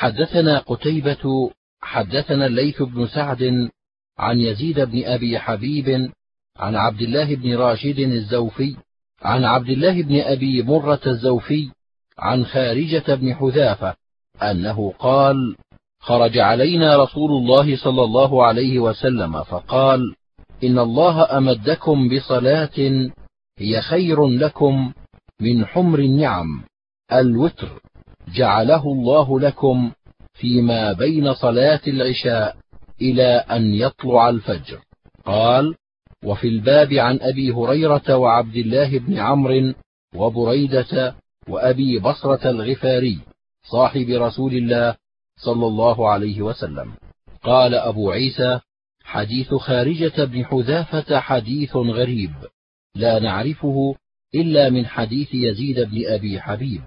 حدثنا قتيبة حدثنا الليث بن سعد عن يزيد بن أبي حبيب عن عبد الله بن راشد الزوفي عن عبد الله بن أبي مرة الزوفي عن خارجة بن حذافة أنه قال خرج علينا رسول الله صلى الله عليه وسلم فقال إن الله أمدكم بصلاة هي خير لكم من حمر النعم الوتر. جعله الله لكم فيما بين صلاة العشاء إلى أن يطلع الفجر. قال وفي الباب عن أبي هريرة وعبد الله بن عمرو وبريدة وأبي بصرة الغفاري صاحب رسول الله صلى الله عليه وسلم. قال أبو عيسى حديث خارجة بن حذافة حديث غريب لا نعرفه إلا من حديث يزيد بن أبي حبيب.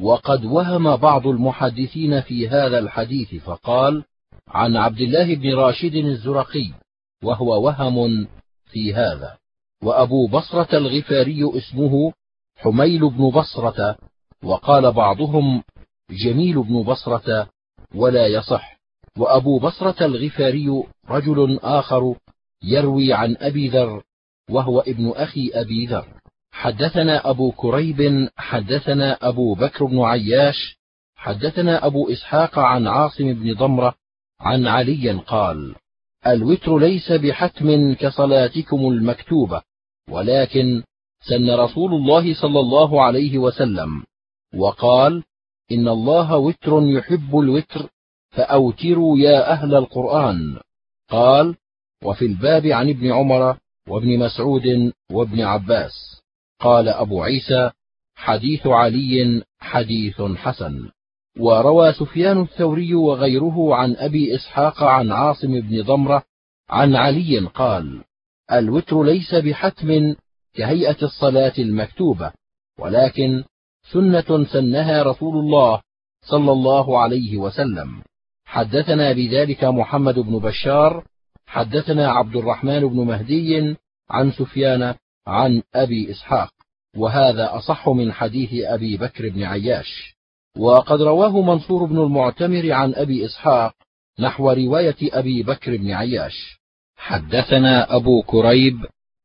وقد وهم بعض المحدثين في هذا الحديث فقال عن عبد الله بن راشد الزرقي وهو وهم في هذا. وأبو بصرة الغفاري اسمه حميل بن بصرة وقال بعضهم جميل بن بصرة ولا يصح. وأبو بصرة الغفاري رجل آخر يروي عن أبي ذر وهو ابن أخي أبي ذر. حدثنا أبو كريب حدثنا أبو بكر بن عياش حدثنا أبو إسحاق عن عاصم بن ضمرة عن علي قال الوتر ليس بحتم كصلاتكم المكتوبة ولكن سن رسول الله صلى الله عليه وسلم وقال إن الله وتر يحب الوتر فأوتروا يا أهل القرآن. قال وفي الباب عن ابن عمر وابن مسعود وابن عباس. قال أبو عيسى حديث علي حديث حسن. وروى سفيان الثوري وغيره عن أبي إسحاق عن عاصم بن ضمرة عن علي قال الوتر ليس بحتم كهيئة الصلاة المكتوبة ولكن سنة سنها رسول الله صلى الله عليه وسلم. حدثنا بذلك محمد بن بشار حدثنا عبد الرحمن بن مهدي عن سفيان عن أبي إسحاق وهذا أصح من حديث أبي بكر بن عياش. وقد رواه منصور بن المعتمر عن أبي إسحاق نحو رواية أبي بكر بن عياش. حدثنا أبو كريب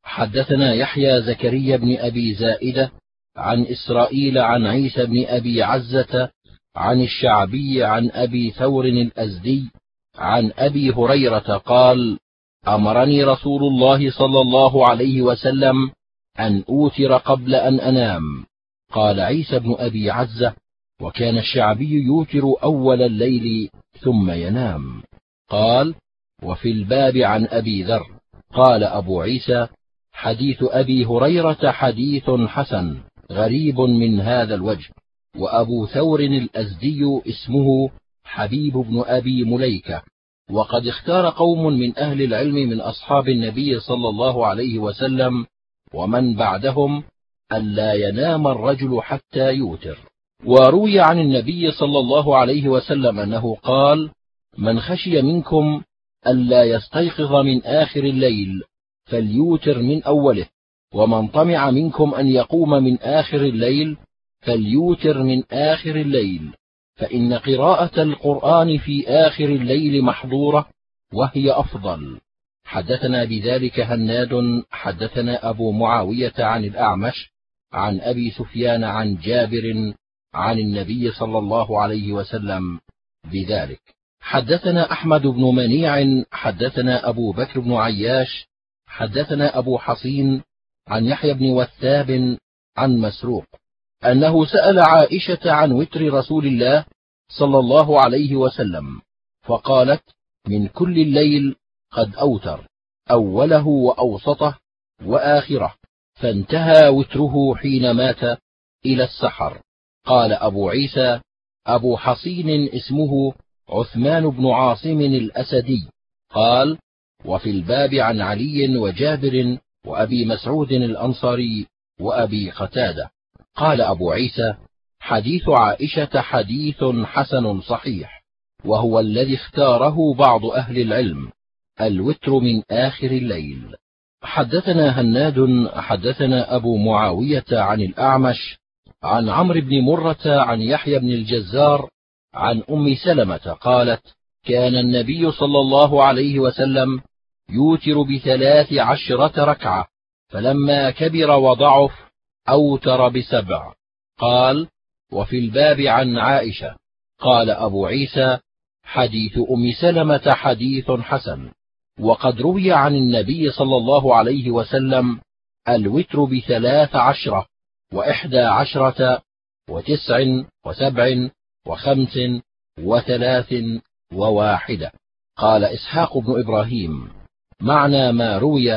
حدثنا يحيى زكريا بن أبي زائدة عن إسرائيل عن عيسى بن أبي عزة عن الشعبي عن أبي ثور الأزدي عن أبي هريرة قال أمرني رسول الله صلى الله عليه وسلم أن أوتر قبل أن أنام. قال عيسى بن أبي عزة وكان الشعبي يوتر أول الليل ثم ينام. قال وفي الباب عن أبي ذر. قال أبو عيسى حديث أبي هريرة حديث حسن غريب من هذا الوجه. وأبو ثور الأزدي اسمه حبيب بن أبي مليكة. وقد اختار قوم من أهل العلم من أصحاب النبي صلى الله عليه وسلم ومن بعدهم ألا ينام الرجل حتى يوتر. وروي عن النبي صلى الله عليه وسلم أنه قال من خشي منكم ألا يستيقظ من آخر الليل فليوتر من أوله ومن طمع منكم أن يقوم من آخر الليل فليوتر من آخر الليل. فإن قراءة القرآن في آخر الليل محضورة وهي أفضل. حدثنا بذلك هناد حدثنا أبو معاوية عن الأعمش عن أبي سفيان عن جابر عن النبي صلى الله عليه وسلم بذلك. حدثنا أحمد بن منيع حدثنا أبو بكر بن عياش حدثنا أبو حصين عن يحيى بن وثاب عن مسروق. أنه سأل عائشة عن وتر رسول الله صلى الله عليه وسلم فقالت من كل الليل قد أوتر أوله وأوسطه وآخره فانتهى وتره حين مات إلى السحر. قال أبو عيسى أبو حصين اسمه عثمان بن عاصم الأسدي. قال وفي الباب عن علي وجابر وأبي مسعود الأنصاري وأبي قتادة. قال أبو عيسى حديث عائشة حديث حسن صحيح وهو الذي اختاره بعض أهل العلم الوتر من آخر الليل. حدثنا هناد حدثنا أبو معاوية عن الأعمش عن عمرو بن مرة عن يحيى بن الجزار عن أم سلمة قالت كان النبي صلى الله عليه وسلم يوتر بثلاث عشرة ركعة فلما كبر وضعف أوتر بسبع. قال وفي الباب عن عائشة. قال أبو عيسى حديث أم سلمة حديث حسن. وقد روي عن النبي صلى الله عليه وسلم الوتر بثلاث عشرة وإحدى عشرة وتسع وسبع وخمس وثلاث وواحدة. قال إسحاق بن إبراهيم معنى ما روي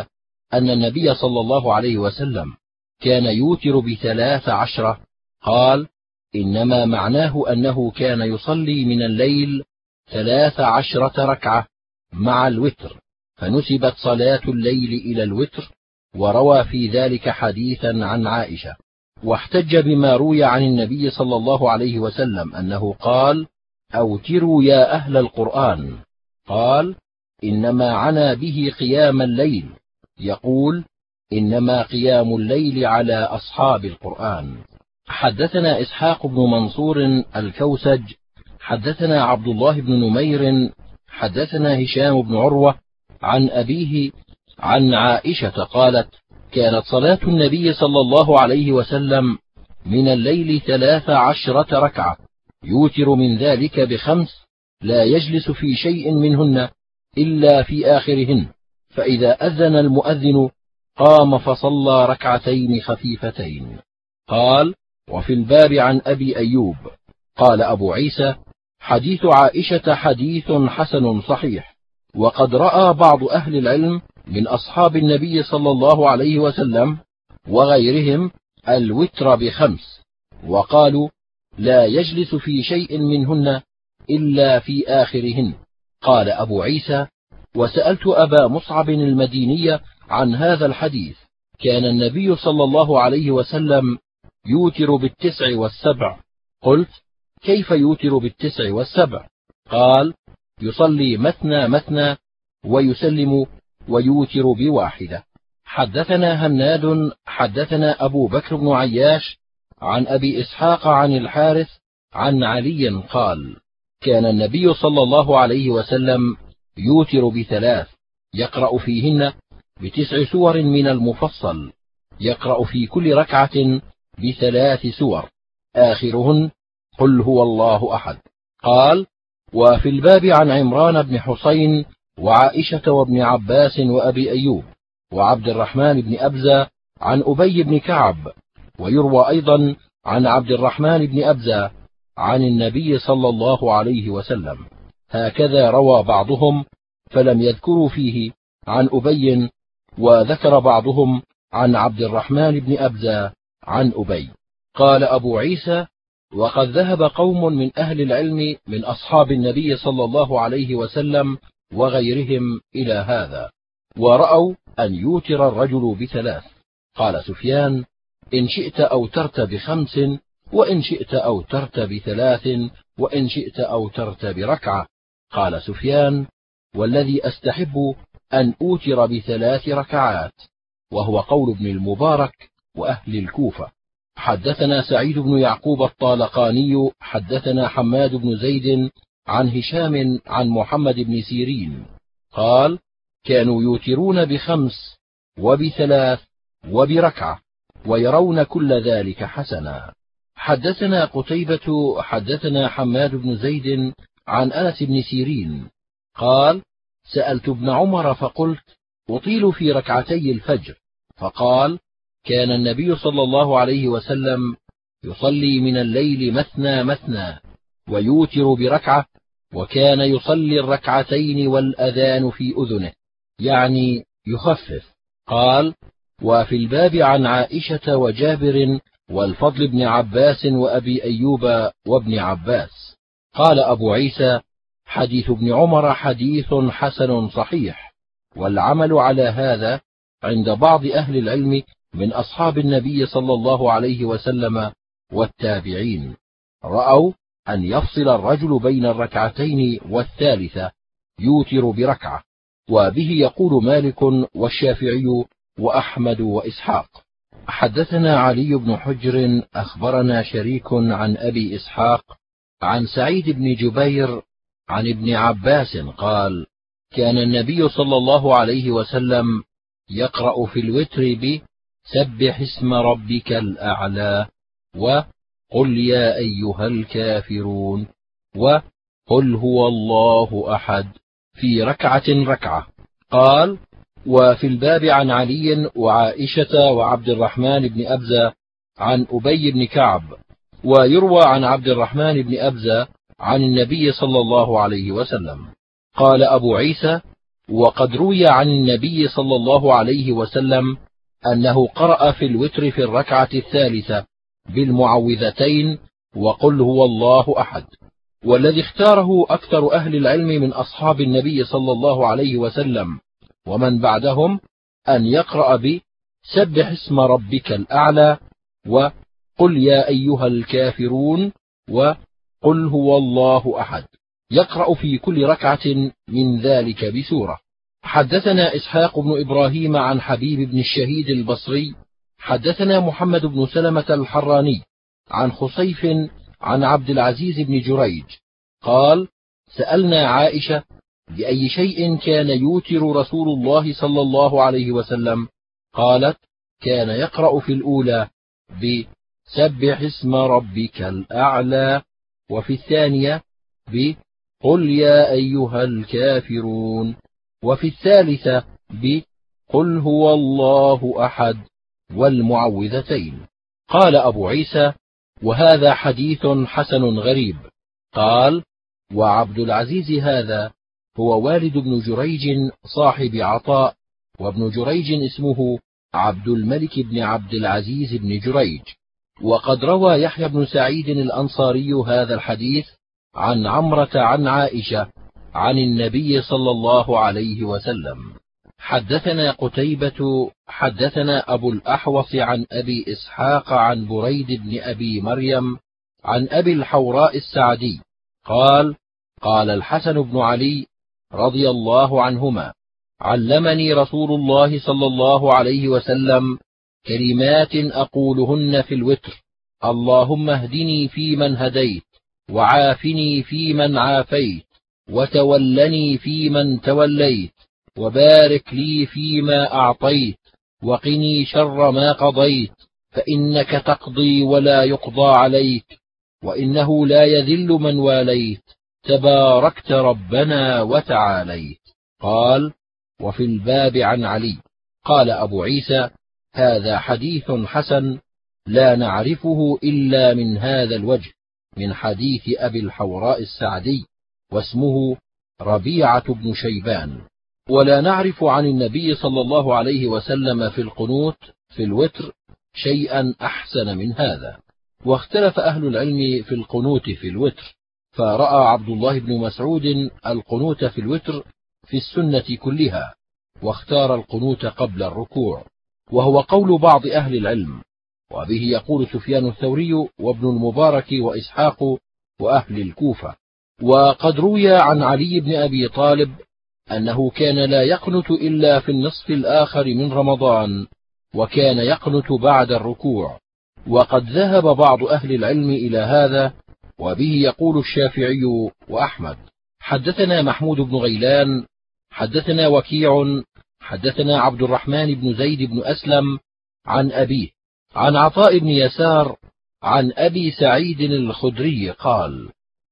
أن النبي صلى الله عليه وسلم كان يوتر بثلاث عشره قال إنما معناه أنه كان يصلي من الليل ثلاث عشرة ركعة مع الوتر فنسبت صلاة الليل إلى الوتر وروى في ذلك حديثا عن عائشة. واحتج بما روي عن النبي صلى الله عليه وسلم أنه قال أوتروا يا أهل القرآن. قال إنما عنا به قيام الليل. يقول إنما قيام الليل على أصحاب القرآن. حدثنا إسحاق بن منصور الكوسج حدثنا عبد الله بن نمير حدثنا هشام بن عروة عن أبيه عن عائشة قالت كانت صلاة النبي صلى الله عليه وسلم من الليل ثلاث عشرة ركعة يوتر من ذلك بخمس لا يجلس في شيء منهن إلا في آخرهن فإذا أذن المؤذن قام فصلى ركعتين خفيفتين. قال وفي الباب عن أبي أيوب. قال أبو عيسى حديث عائشة حديث حسن صحيح. وقد رأى بعض أهل العلم من أصحاب النبي صلى الله عليه وسلم وغيرهم الوتر بخمس. وقالوا لا يجلس في شيء منهن إلا في آخرهن. قال أبو عيسى وسألت أبا مصعب المديني عن هذا الحديث كان النبي صلى الله عليه وسلم يوتر بالتسع والسبع. قلت كيف يوتر بالتسع والسبع؟ قال يصلي مثنى مثنى ويسلم ويوتر بواحدة. حدثنا هناد حدثنا أبو بكر بن عياش عن أبي إسحاق عن الحارث عن علي قال كان النبي صلى الله عليه وسلم يوتر بثلاث يقرأ فيهن بتسع سور من المفصل يقرأ في كل ركعة بثلاث سور. آخرهن قل هو الله أحد. قال وفي الباب عن عمران بن حسين وعائشة وابن عباس وأبي أيوب وعبد الرحمن بن أبزة عن أبي بن كعب ويروى أيضا عن عبد الرحمن بن أبزة عن النبي صلى الله عليه وسلم. هكذا روى بعضهم فلم يذكروا فيه عن أبي وذكر بعضهم عن عبد الرحمن بن ابزه عن أبي. قال أبو عيسى وقد ذهب قوم من أهل العلم من أصحاب النبي صلى الله عليه وسلم وغيرهم إلى هذا ورأوا أن يوتر الرجل بثلاث. قال سفيان إن شئت أوترت بخمس وإن شئت أوترت بثلاث وإن شئت أوترت بركعة. قال سفيان والذي أستحب أن أوتر بثلاث ركعات وهو قول ابن المبارك وأهل الكوفة. حدثنا سعيد بن يعقوب الطالقاني حدثنا حماد بن زيد عن هشام عن محمد بن سيرين. قال كانوا يوترون بخمس وبثلاث وبركعة ويرون كل ذلك حسنا. حدثنا قتيبة حدثنا حماد بن زيد عن أنس بن سيرين. قال سألت ابن عمر فقلت أطيل في ركعتي الفجر. فقال كان النبي صلى الله عليه وسلم يصلي من الليل مثنى مثنى ويوتر بركعة وكان يصلي الركعتين والأذان في أذنه يعني يخفف. قال وفي الباب عن عائشة وجابر والفضل بن عباس وأبي أيوب وابن عباس. قال أبو عيسى حديث ابن عمر حديث حسن صحيح. والعمل على هذا عند بعض أهل العلم من أصحاب النبي صلى الله عليه وسلم والتابعين. رأوا أن يفصل الرجل بين الركعتين والثالثة يوتر بركعة وبه يقول مالك والشافعي وأحمد وإسحاق. حدثنا علي بن حجر أخبرنا شريك عن أبي إسحاق عن سعيد بن جبير عن ابن عباس قال كان النبي صلى الله عليه وسلم يقرأ في الوتر بسبح اسم ربك الأعلى وقل يا أيها الكافرون وقل هو الله أحد في ركعة ركعة. قال وفي الباب عن علي وعائشة وعبد الرحمن بن أبزة عن أبي بن كعب ويروى عن عبد الرحمن بن أبزة عن النبي صلى الله عليه وسلم. قال أبو عيسى وقد روي عن النبي صلى الله عليه وسلم أنه قرأ في الوتر في الركعة الثالثة بالمعوذتين وقل هو الله أحد. والذي اختاره أكثر أهل العلم من أصحاب النبي صلى الله عليه وسلم ومن بعدهم أن يقرأ بسبح اسم ربك الأعلى وقل يا أيها الكافرون وقل هو الله أحد. يقرأ في كل ركعة من ذلك بسورة. حدثنا إسحاق بن إبراهيم عن حبيب بن الشهيد البصري. حدثنا محمد بن سلمة الحراني عن خصيف عن عبد العزيز بن جريج. قال سألنا عائشة بأي شيء كان يوتر رسول الله صلى الله عليه وسلم؟ قالت كان يقرأ في الأولى بسبح اسم ربك الأعلى. وفي الثانية بقل يا أيها الكافرون. وفي الثالثة بقل هو الله أحد والمعوذتين. قال أبو عيسى وهذا حديث حسن غريب. قال وعبد العزيز هذا هو والد بن جريج صاحب عطاء وابن جريج اسمه عبد الملك بن عبد العزيز بن جريج. وقد روى يحيى بن سعيد الأنصاري هذا الحديث عن عمرة عن عائشة عن النبي صلى الله عليه وسلم. حدثنا قتيبة حدثنا أبو الأحوص عن أبي إسحاق عن بريد بن أبي مريم عن أبي الحوراء السعدي قال قال الحسن بن علي رضي الله عنهما علمني رسول الله صلى الله عليه وسلم كلمات أقولهن في الوتر. اللهم اهدني فيمن هديت وعافني فيمن عافيت وتولني فيمن توليت وبارك لي فيما أعطيت وقني شر ما قضيت فإنك تقضي ولا يقضى عليك وإنه لا يذل من واليت. تباركت ربنا وتعاليت. قال وفي الباب عن علي. قال أبو عيسى هذا حديث حسن لا نعرفه إلا من هذا الوجه من حديث أبي الحوراء السعدي واسمه ربيعة بن شيبان. ولا نعرف عن النبي صلى الله عليه وسلم في القنوت في الوتر شيئا أحسن من هذا. واختلف أهل العلم في القنوت في الوتر فرأى عبد الله بن مسعود القنوت في الوتر في السنة كلها واختار القنوت قبل الركوع. وهو قول بعض أهل العلم وبه يقول سفيان الثوري وابن المبارك وإسحاق وأهل الكوفة. وقد روي عن علي بن أبي طالب أنه كان لا يقنت إلا في النصف الآخر من رمضان وكان يقنت بعد الركوع. وقد ذهب بعض أهل العلم إلى هذا وبه يقول الشافعي وأحمد حدثنا محمود بن غيلان حدثنا وكيع حدثنا عبد الرحمن بن زيد بن أسلم عن أبيه عن عطاء بن يسار عن أبي سعيد الخدري قال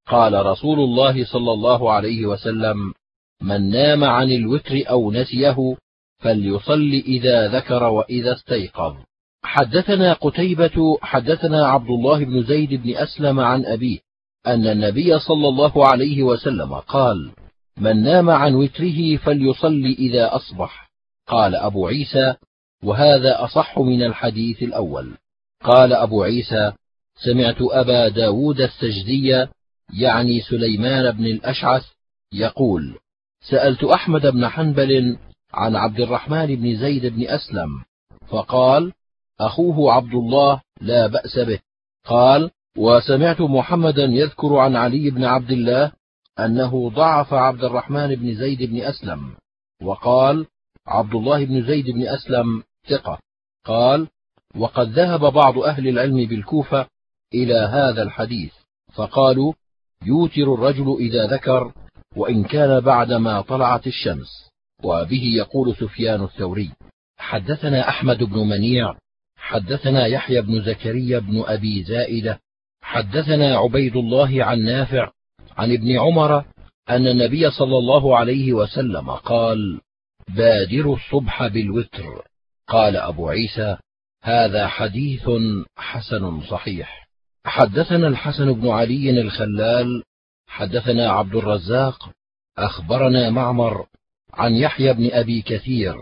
قال رسول الله صلى الله عليه وسلم من نام عن الوتر أو نسيه فليصل إذا ذكر وإذا استيقظ. حدثنا قتيبة حدثنا عبد الله بن زيد بن أسلم عن أبيه أن النبي صلى الله عليه وسلم قال: من نام عن وتره فليصل إذا أصبح. قال أبو عيسى: وهذا أصح من الحديث الأول. قال أبو عيسى: سمعت أبا داود السجدي يعني سليمان بن الأشعث يقول: سألت أحمد بن حنبل عن عبد الرحمن بن زيد بن أسلم فقال: أخوه عبد الله لا بأس به قال وسمعت محمدا يذكر عن علي بن عبد الله أنه ضعف عبد الرحمن بن زيد بن أسلم وقال عبد الله بن زيد بن أسلم ثقة. قال وقد ذهب بعض أهل العلم بالكوفة إلى هذا الحديث فقالوا يوتر الرجل إذا ذكر وإن كان بعدما طلعت الشمس. وبه يقول سفيان الثوري حدثنا أحمد بن منيع حدثنا يحيى بن زكريا بن أبي زائدة حدثنا عبيد الله عن نافع عن ابن عمر أن النبي صلى الله عليه وسلم قال بادروا الصبح بالوتر قال أبو عيسى هذا حديث حسن صحيح حدثنا الحسن بن علي الخلال حدثنا عبد الرزاق أخبرنا معمر عن يحيى بن أبي كثير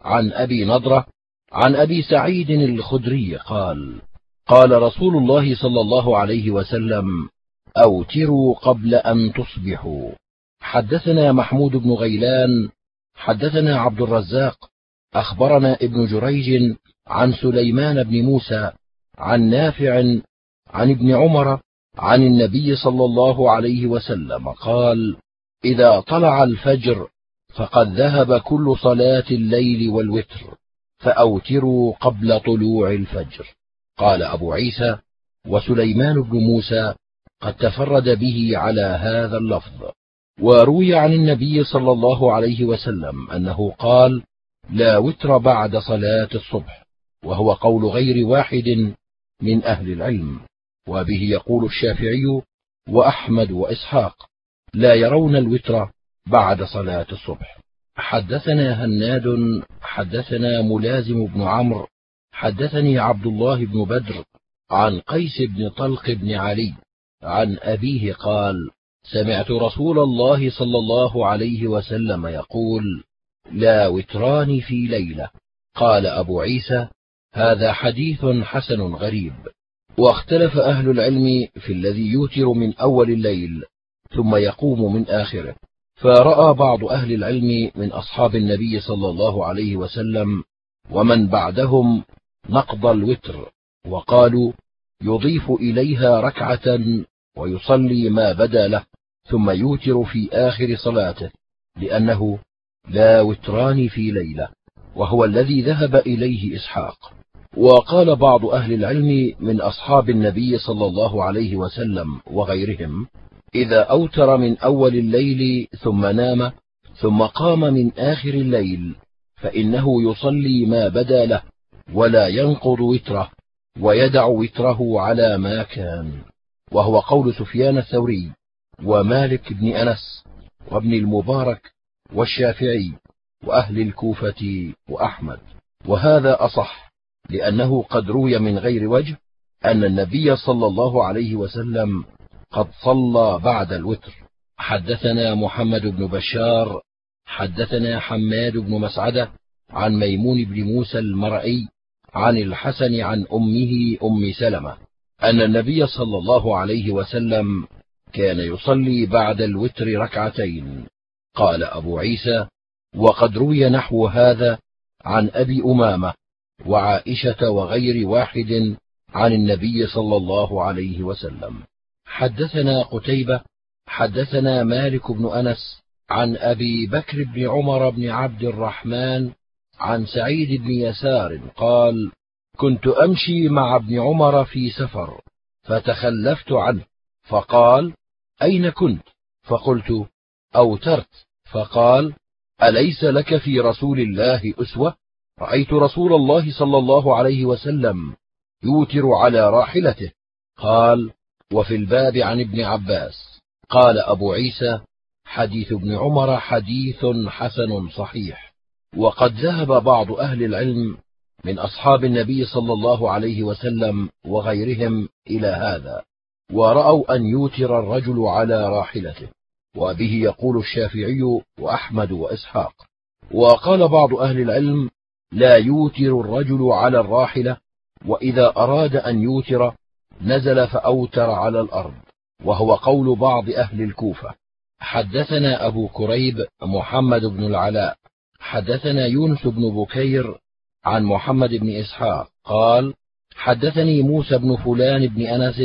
عن أبي نضرة عن أبي سعيد الخدري قال قال رسول الله صلى الله عليه وسلم أوتروا قبل أن تصبحوا. حدثنا محمود بن غيلان حدثنا عبد الرزاق أخبرنا ابن جريج عن سليمان بن موسى عن نافع عن ابن عمر عن النبي صلى الله عليه وسلم قال إذا طلع الفجر فقد ذهب كل صلاة الليل والوتر فأوتروا قبل طلوع الفجر. قال أبو عيسى وسليمان بن موسى قد تفرد به على هذا اللفظ. وروي عن النبي صلى الله عليه وسلم أنه قال لا وتر بعد صلاة الصبح. وهو قول غير واحد من أهل العلم. وبه يقول الشافعي وأحمد وإسحاق لا يرون الوتر بعد صلاة الصبح. حدثنا هناد حدثنا ملازم بن عمرو حدثني عبد الله بن بدر عن قيس بن طلق بن علي عن أبيه قال سمعت رسول الله صلى الله عليه وسلم يقول لا وتران في ليلة. قال أبو عيسى هذا حديث حسن غريب. واختلف أهل العلم في الذي يوتر من أول الليل ثم يقوم من آخره. فرأى بعض أهل العلم من أصحاب النبي صلى الله عليه وسلم ومن بعدهم نقض الوتر وقالوا يضيف إليها ركعة ويصلي ما بدا له ثم يوتر في آخر صلاته لأنه لا وتران في ليلة وهو الذي ذهب إليه إسحاق. وقال بعض أهل العلم من أصحاب النبي صلى الله عليه وسلم وغيرهم إذا أوتر من أول الليل ثم نام ثم قام من آخر الليل فإنه يصلي ما بدا له ولا ينقض وتره ويدع وتره على ما كان. وهو قول سفيان الثوري ومالك بن أنس وابن المبارك والشافعي وأهل الكوفة وأحمد. وهذا أصح لأنه قد روي من غير وجه أن النبي صلى الله عليه وسلم قد صلى بعد الوتر. حدثنا محمد بن بشار حدثنا حماد بن مسعدة عن ميمون بن موسى المرئي عن الحسن عن أمه أم سلمة. أن النبي صلى الله عليه وسلم كان يصلي بعد الوتر ركعتين. قال أبو عيسى وقد روي نحو هذا عن أبي أمامة وعائشة وغير واحد عن النبي صلى الله عليه وسلم. حدثنا قتيبة حدثنا مالك بن أنس عن أبي بكر بن عمر بن عبد الرحمن عن سعيد بن يسار قال كنت أمشي مع ابن عمر في سفر فتخلفت عنه فقال أين كنت؟ فقلت أوترت. فقال أليس لك في رسول الله أسوة؟ رأيت رسول الله صلى الله عليه وسلم يوتر على راحلته. قال وفي الباب عن ابن عباس. قال أبو عيسى حديث ابن عمر حديث حسن صحيح. وقد ذهب بعض أهل العلم من أصحاب النبي صلى الله عليه وسلم وغيرهم إلى هذا ورأوا أن يوتر الرجل على راحلته وبه يقول الشافعي وأحمد وإسحاق. وقال بعض أهل العلم لا يوتر الرجل على الراحلة وإذا أراد أن يوتر نزل فأوتر على الأرض وهو قول بعض أهل الكوفة. حدثنا أبو كريب محمد بن العلاء حدثنا يونس بن بكير عن محمد بن إسحاق قال حدثني موسى بن فلان بن أنس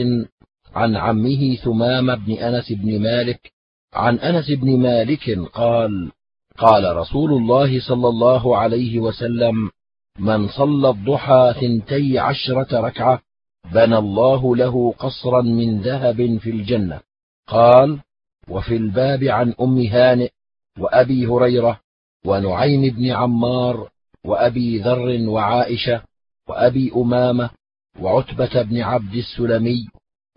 عن عمه ثمام بن أنس بن مالك عن أنس بن مالك قال قال رسول الله صلى الله عليه وسلم من صلى الضحى ثنتي عشرة ركعة بنى الله له قصرا من ذهب في الجنة. قال وفي الباب عن أم هانئ وأبي هريرة ونعيم بن عمار وأبي ذر وعائشة وأبي أمامة وعتبة بن عبد السلمي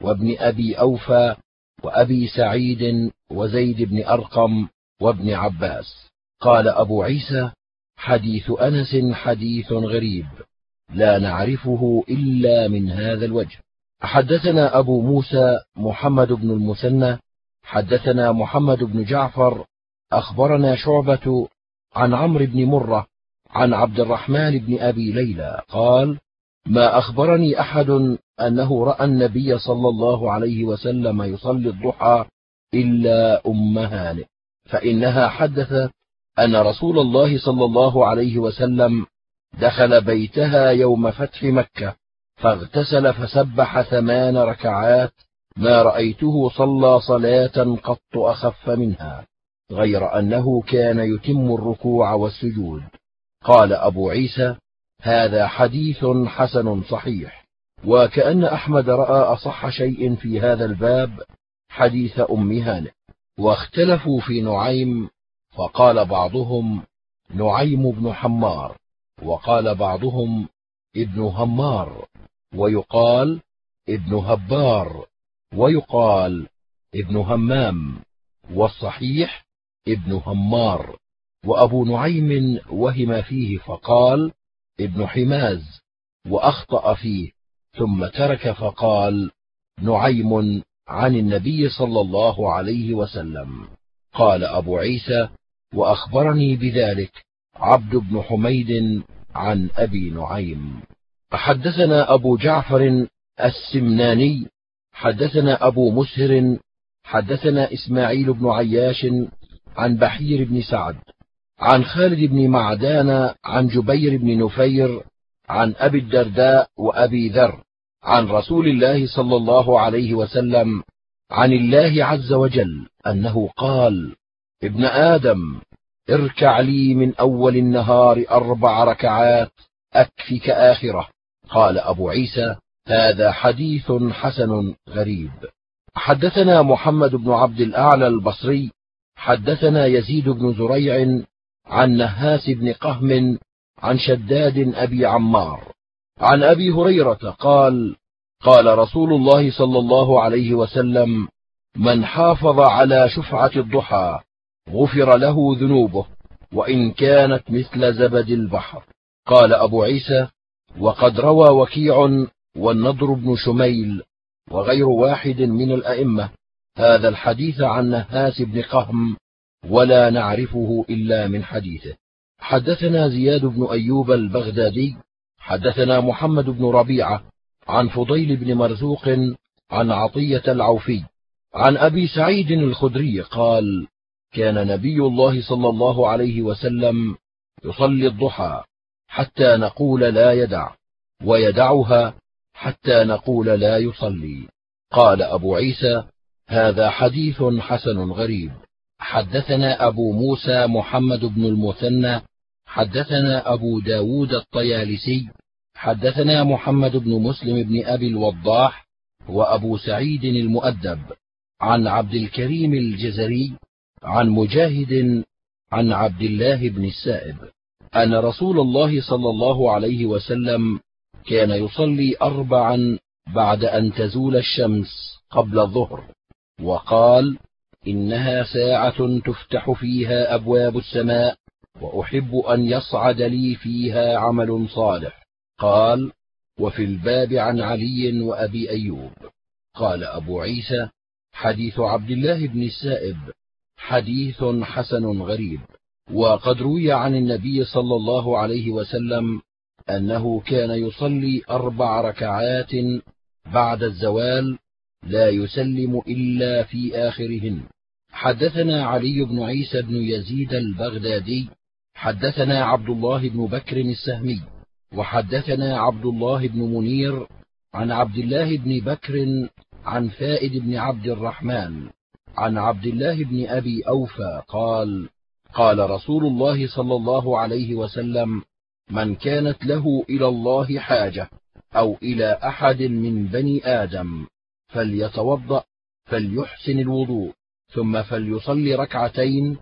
وابن أبي أوفى وأبي سعيد وزيد بن أرقم وابن عباس. قال أبو عيسى حديث أنس حديث غريب لا نعرفه إلا من هذا الوجه. حدثنا أبو موسى محمد بن المثنى حدثنا محمد بن جعفر أخبرنا شعبة عن عمرو بن مرة عن عبد الرحمن بن أبي ليلى قال ما أخبرني أحد أنه رأى النبي صلى الله عليه وسلم يصلي الضحى إلا أم هانئ فإنها حدثت أن رسول الله صلى الله عليه وسلم دخل بيتها يوم فتح مكة فاغتسل فسبح ثمان ركعات ما رأيته صلى صلاة قط أخف منها غير أنه كان يتم الركوع والسجود. قال أبو عيسى هذا حديث حسن صحيح وكأن أحمد رأى أصح شيء في هذا الباب حديث أم هانئ. واختلفوا في نعيم فقال بعضهم نعيم بن حمار وقال بعضهم ابن همار ويقال ابن هبار ويقال ابن همام والصحيح ابن همار. وأبو نعيم وهم فيه فقال ابن حماز وأخطأ فيه ثم ترك فقال نعيم عن النبي صلى الله عليه وسلم. قال أبو عيسى وأخبرني بذلك عبد بن حميد عن أبي نعيم. حدثنا أبو جعفر السمناني حدثنا أبو مسهر حدثنا إسماعيل بن عياش عن بحير بن سعد. عن خالد بن معدان عن جبير بن نفير عن أبي الدرداء وأبي ذر عن رسول الله صلى الله عليه وسلم عن الله عز وجل أنه قال ابن آدم اركع لي من أول النهار أربع ركعات أكفك آخرة. قال أبو عيسى هذا حديث حسن غريب. حدثنا محمد بن عبد الأعلى البصري حدثنا يزيد بن زريع عن نهاس بن قهم عن شداد أبي عمار. عن أبي هريرة قال قال رسول الله صلى الله عليه وسلم من حافظ على شفعة الضحى غفر له ذنوبه وإن كانت مثل زبد البحر. قال أبو عيسى وقد روى وكيع والنضر بن شميل وغير واحد من الأئمة هذا الحديث عن نهاس بن قهم ولا نعرفه إلا من حديثه. حدثنا زياد بن أيوب البغدادي حدثنا محمد بن ربيعة عن فضيل بن مرزوق عن عطية العوفي عن أبي سعيد الخدري قال كان نبي الله صلى الله عليه وسلم يصلي الضحى حتى نقول لا يدع ويدعها حتى نقول لا يصلي. قال أبو عيسى هذا حديث حسن غريب. حدثنا أبو موسى محمد بن المثنى حدثنا أبو داود الطيالسي حدثنا محمد بن مسلم بن أبي الوضاح وأبو سعيد المؤدب. عن عبد الكريم الجزري عن مجاهد عن عبد الله بن السائب. أن رسول الله صلى الله عليه وسلم كان يصلي أربعا بعد أن تزول الشمس قبل الظهر وقال إنها ساعة تفتح فيها أبواب السماء وأحب أن يصعد لي فيها عمل صالح. قال وفي الباب عن علي وأبي أيوب. قال أبو عيسى حديث عبد الله بن السائب. حديث حسن غريب. وقد روي عن النبي صلى الله عليه وسلم أنه كان يصلي أربع ركعات بعد الزوال لا يسلم إلا في آخرهن. حدثنا علي بن عيسى بن يزيد البغدادي حدثنا عبد الله بن بكر السهمي وحدثنا عبد الله بن منير عن عبد الله بن بكر عن فائد بن عبد الرحمن عن عبد الله بن أبي أوفى قال قال رسول الله صلى الله عليه وسلم من كانت له إلى الله حاجة أو إلى أحد من بني آدم فليتوضأ فليحسن الوضوء ثم فليصلي ركعتين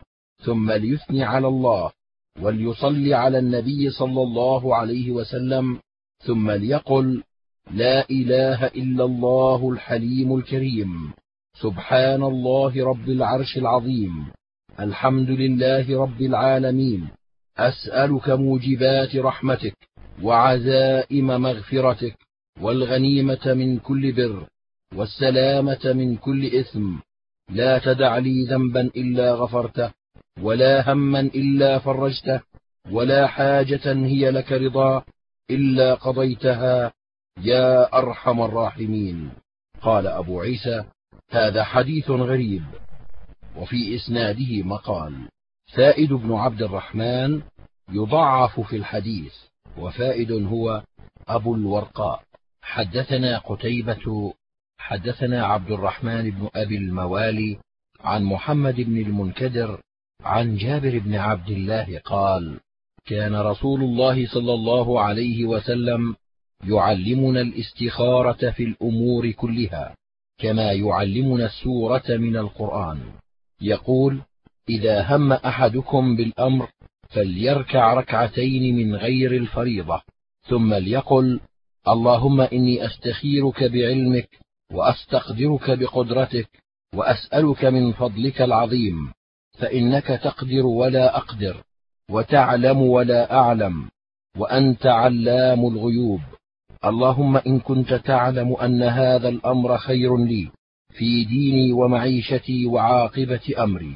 ثم ليثني على الله وليصلي على النبي صلى الله عليه وسلم ثم ليقل لا إله إلا الله الحليم الكريم سبحان الله رب العرش العظيم الحمد لله رب العالمين أسألك موجبات رحمتك وعزائم مغفرتك والغنيمة من كل بر. والسلامة من كل إثم. لا تدع لي ذنبا إلا غفرته ولا هما إلا فرجته ولا حاجة هي لك رضا إلا قضيتها. يا أرحم الراحمين. قال أبو عيسى هذا حديث غريب. وفي إسناده مقال فائد بن عبد الرحمن يضعف في الحديث وفائد هو أبو الورقاء. حدثنا قتيبة حدثنا عبد الرحمن بن أبي الموالي عن محمد بن المنكدر عن جابر بن عبد الله قال كان رسول الله صلى الله عليه وسلم يعلمنا الاستخارة في الأمور كلها كما يعلمنا السورة من القرآن. يقول إذا هم أحدكم بالأمر فليركع ركعتين من غير الفريضة ثم ليقل اللهم إني أستخيرك بعلمك وأستقدرك بقدرتك وأسألك من فضلك العظيم فإنك تقدر ولا أقدر وتعلم ولا أعلم وأنت علام الغيوب. اللهم إن كنت تعلم أن هذا الأمر خير لي في ديني ومعيشتي وعاقبة أمري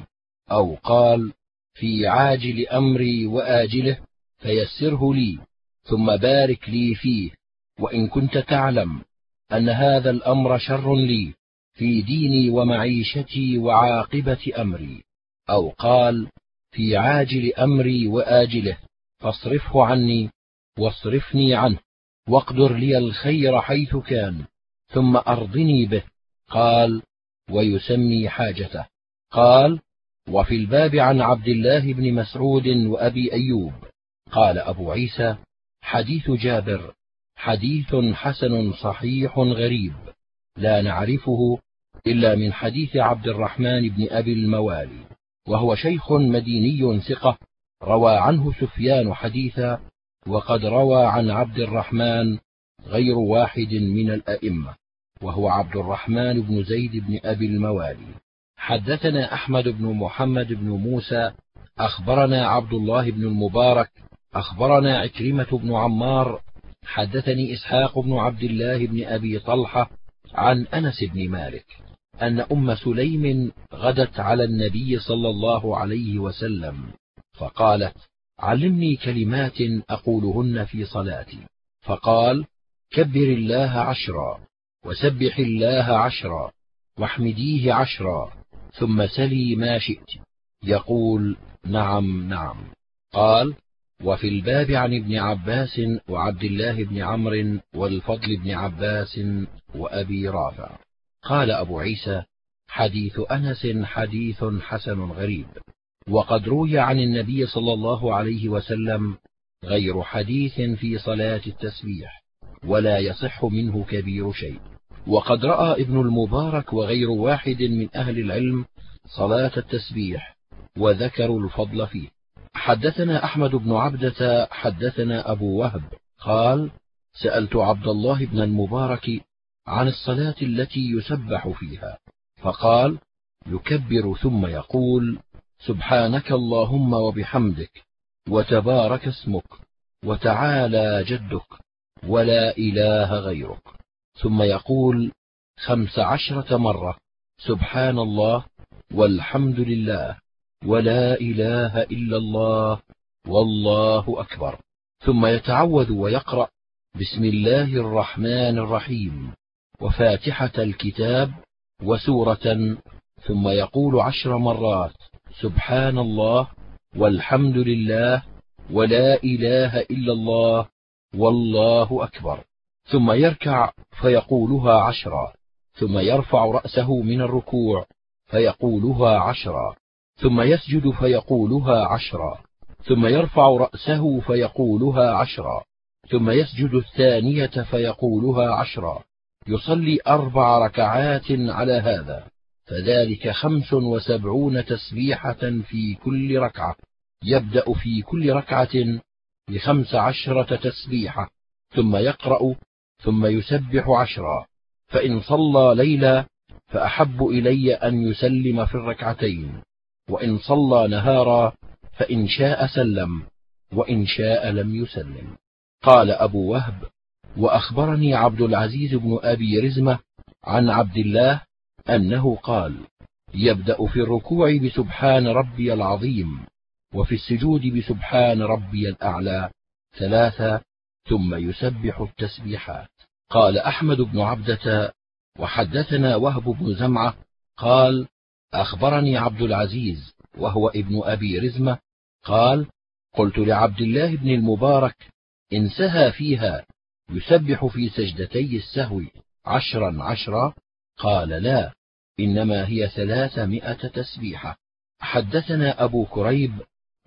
أو قال في عاجل أمري وآجله فيسره لي ثم بارك لي فيه وإن كنت تعلم أن هذا الأمر شر لي في ديني ومعيشتي وعاقبة أمري. أو قال في عاجل أمري وآجله فاصرفه عني واصرفني عنه واقدر لي الخير حيث كان ثم أرضني به. قال ويسمي حاجته. قال وفي الباب عن عبد الله بن مسعود وأبي أيوب. قال أبو عيسى حديث جابر. حديث حسن صحيح غريب لا نعرفه إلا من حديث عبد الرحمن بن أبي الموالي وهو شيخ مديني ثقة روى عنه سفيان حديثا وقد روى عن عبد الرحمن غير واحد من الأئمة وهو عبد الرحمن بن زيد بن أبي الموالي. حدثنا أحمد بن محمد بن موسى أخبرنا عبد الله بن المبارك أخبرنا عكرمة بن عمار حدثني إسحاق بن عبد الله بن أبي طلحة عن أنس بن مالك أن أم سليم غدت على النبي صلى الله عليه وسلم فقالت علمني كلمات أقولهن في صلاتي. فقال كبر الله عشرا وسبح الله عشرا واحمديه عشرا ثم سلي ما شئت. يقول نعم نعم. قال وفي الباب عن ابن عباس وعبد الله بن عمرو والفضل بن عباس وأبي رافع. قال أبو عيسى حديث أنس حديث حسن غريب. وقد روي عن النبي صلى الله عليه وسلم غير حديث في صلاة التسبيح ولا يصح منه كبير شيء. وقد رأى ابن المبارك وغير واحد من أهل العلم صلاة التسبيح وذكروا الفضل فيه. حدثنا أحمد بن عبدة حدثنا أبو وهب قال سألت عبد الله بن المبارك عن الصلاة التي يسبح فيها فقال يكبر ثم يقول سبحانك اللهم وبحمدك وتبارك اسمك وتعالى جدك ولا إله غيرك. ثم يقول خمس عشرة مرة سبحان الله والحمد لله. ولا إله إلا الله والله أكبر. ثم يتعوذ ويقرأ بسم الله الرحمن الرحيم. وفاتحة الكتاب وسورة ثم يقول عشر مرات سبحان الله والحمد لله ولا إله إلا الله والله أكبر. ثم يركع فيقولها عشرا ثم يرفع رأسه من الركوع فيقولها عشرا ثم يسجد فيقولها عشرا. ثم يرفع رأسه فيقولها عشرا. ثم يسجد الثانية فيقولها عشرا. يصلي أربع ركعات على هذا. فذلك خمس وسبعون تسبيحة في كل ركعة. يبدأ في كل ركعة بخمس عشرة تسبيحة. ثم يقرأ ثم يسبح عشرا. فإن صلى ليلا فأحب إلي أن يسلم في الركعتين. وإن صلى نهارا فإن شاء سلم وإن شاء لم يسلم. قال أبو وهب وأخبرني عبد العزيز بن أبي رزمة عن عبد الله أنه قال يبدأ في الركوع بسبحان ربي العظيم وفي السجود بسبحان ربي الأعلى ثلاثة ثم يسبح التسبيحات. قال أحمد بن عبدة وحدثنا وهب بن زمعة قال أخبرني عبد العزيز وهو ابن أبي رزمة قال قلت لعبد الله بن المبارك إن سهى فيها يسبح في سجدتي السهو عشرا عشرا؟ قال لا إنما هي ثلاثمائة تسبيحة. حدثنا أبو كريب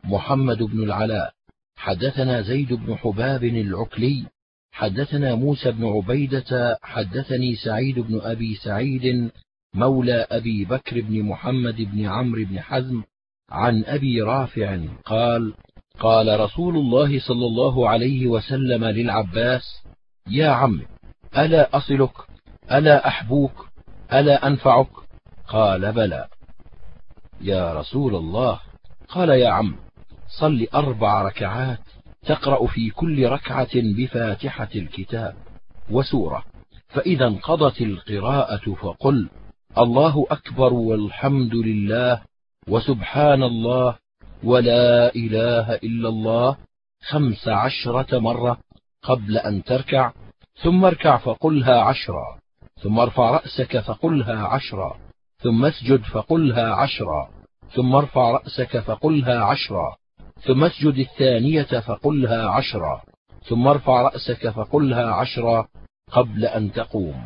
محمد بن العلاء حدثنا زيد بن حباب العكلي حدثنا موسى بن عبيدة حدثني سعيد بن أبي سعيد مولى أبي بكر بن محمد بن عمرو بن حزم عن أبي رافع قال قال رسول الله صلى الله عليه وسلم للعباس يا عم ألا أصلك؟ ألا أحبوك؟ ألا أنفعك؟ قال بلى. يا رسول الله قال يا عم صل أربع ركعات تقرأ في كل ركعة بفاتحة الكتاب وسورة فإذا انقضت القراءة فقل الله أكبر والحمد لله وسبحان الله ولا إله إلا الله خمس عشرة مرة قبل أن تركع ثم اركع فقلها عشرا ثم ارفع رأسك فقلها عشرا ثم اسجد فقلها عشرا ثم ارفع رأسك فقلها عشرا ثم اسجد الثانية فقلها عشرا ثم ارفع رأسك فقلها عشرا قبل أن تقوم.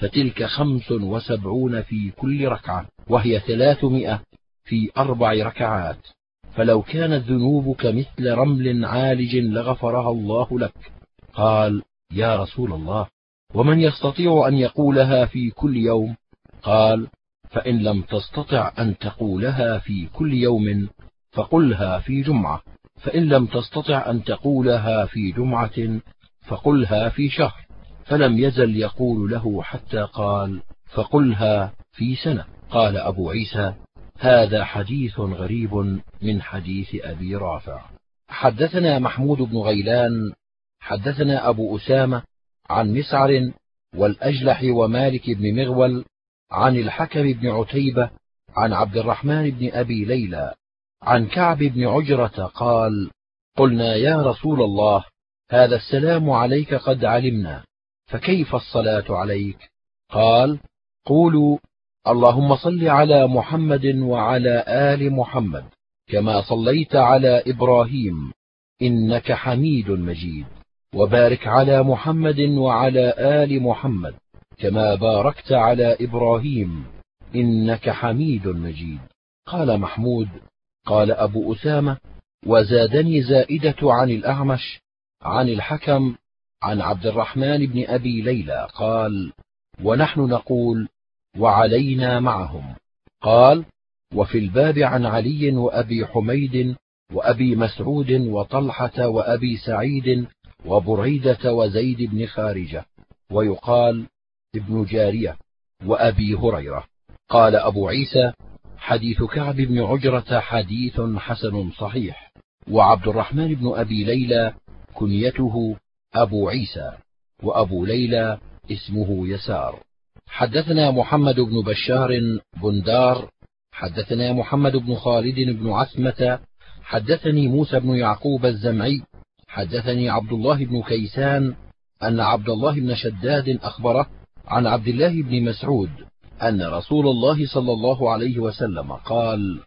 فتلك خمس وسبعون في كل ركعة وهي ثلاثمائة في أربع ركعات. فلو كانت ذنوبك مثل رمل عالج لغفرها الله لك. قال يا رسول الله ومن يستطيع أن يقولها في كل يوم؟ قال فإن لم تستطع أن تقولها في كل يوم فقلها في جمعة. فإن لم تستطع أن تقولها في جمعة فقلها في شهر. فلم يزل يقول له حتى قال فقلها في سنة. قال أبو عيسى هذا حديث غريب من حديث أبي رافع. حدثنا محمود بن غيلان حدثنا أبو أسامة عن مسعر والأجلح ومالك بن مغول عن الحكم بن عتيبة عن عبد الرحمن بن أبي ليلى عن كعب بن عجرة قال قلنا يا رسول الله هذا السلام عليك قد علمنا. فكيف الصلاة عليك؟ قال قولوا اللهم صل على محمد وعلى آل محمد كما صليت على إبراهيم إنك حميد مجيد. وبارك على محمد وعلى آل محمد كما باركت على إبراهيم إنك حميد مجيد. قال محمود قال أبو أسامة وزادني زائدة عن الأعمش عن الحكم عن عبد الرحمن بن أبي ليلى قال ونحن نقول وعلينا معهم. قال وفي الباب عن علي وأبي حميد وأبي مسعود وطلحة وأبي سعيد وبريدة وزيد بن خارجة. ويقال ابن جارية وأبي هريرة. قال أبو عيسى حديث كعب بن عجرة حديث حسن صحيح. وعبد الرحمن بن أبي ليلى كنيته أبو عيسى وأبو ليلى اسمه يسار. حدثنا محمد بن بشار بندار حدثنا محمد بن خالد بن عثمة حدثني موسى بن يعقوب الزمعي حدثني عبد الله بن كيسان أن عبد الله بن شداد أخبره عن عبد الله بن مسعود أن رسول الله صلى الله عليه وسلم قال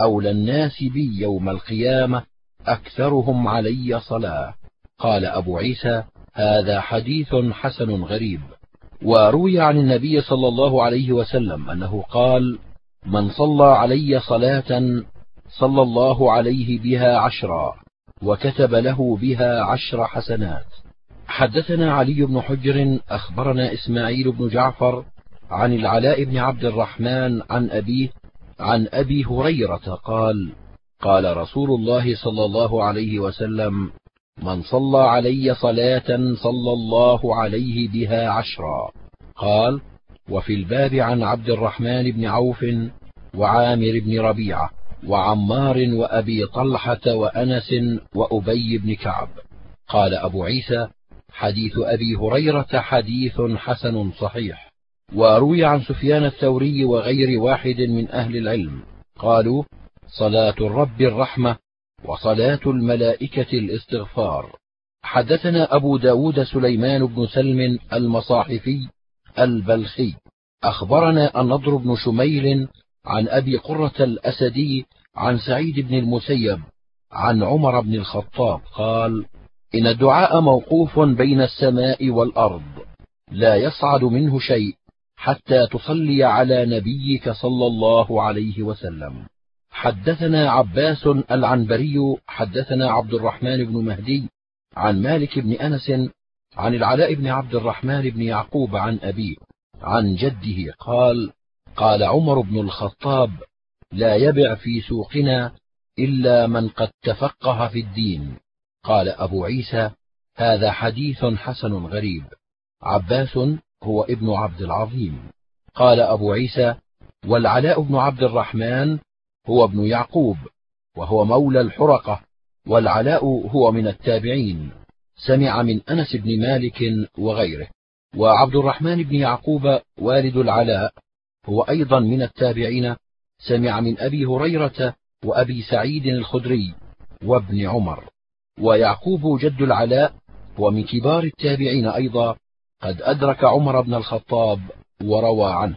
أولى الناس بي يوم القيامة أكثرهم علي صلاة. قال أبو عيسى هذا حديث حسن غريب. وروي عن النبي صلى الله عليه وسلم أنه قال من صلى علي صلاة صلى الله عليه بها عشرا وكتب له بها عشر حسنات. حدثنا علي بن حجر أخبرنا إسماعيل بن جعفر عن العلاء بن عبد الرحمن عن أبيه عن أبي هريرة قال قال رسول الله صلى الله عليه وسلم من صلى علي صلاة صلى الله عليه بها عشرا. قال وفي الباب عن عبد الرحمن بن عوف وعامر بن ربيعة وعمار وأبي طلحة وأنس وأبي بن كعب. قال أبو عيسى حديث أبي هريرة حديث حسن صحيح. وروي عن سفيان الثوري وغير واحد من أهل العلم. قالوا صلاة الرب الرحمة وصلاة الملائكة الاستغفار. حدثنا أبو داود سليمان بن سلم المصاحفي البلخي. أخبرنا النضر بن شميل عن أبي قرة الأسدي عن سعيد بن المسيب عن عمر بن الخطاب قال إن الدعاء موقوف بين السماء والأرض لا يصعد منه شيء حتى تصلي على نبيك صلى الله عليه وسلم. حدثنا عباس العنبري حدثنا عبد الرحمن بن مهدي عن مالك بن أنس عن العلاء بن عبد الرحمن بن يعقوب عن أبيه عن جده قال قال عمر بن الخطاب لا يبع في سوقنا إلا من قد تفقه في الدين. قال أبو عيسى هذا حديث حسن غريب. عباس هو ابن عبد العظيم. قال أبو عيسى والعلاء بن عبد الرحمن هو ابن يعقوب وهو مولى الحرقة والعلاء هو من التابعين. سمع من أنس بن مالك وغيره. وعبد الرحمن بن يعقوب والد العلاء هو أيضا من التابعين. سمع من أبي هريرة وأبي سعيد الخدري وابن عمر. ويعقوب جد العلاء هو من كبار التابعين أيضا. قد أدرك عمر بن الخطاب وروى عنه.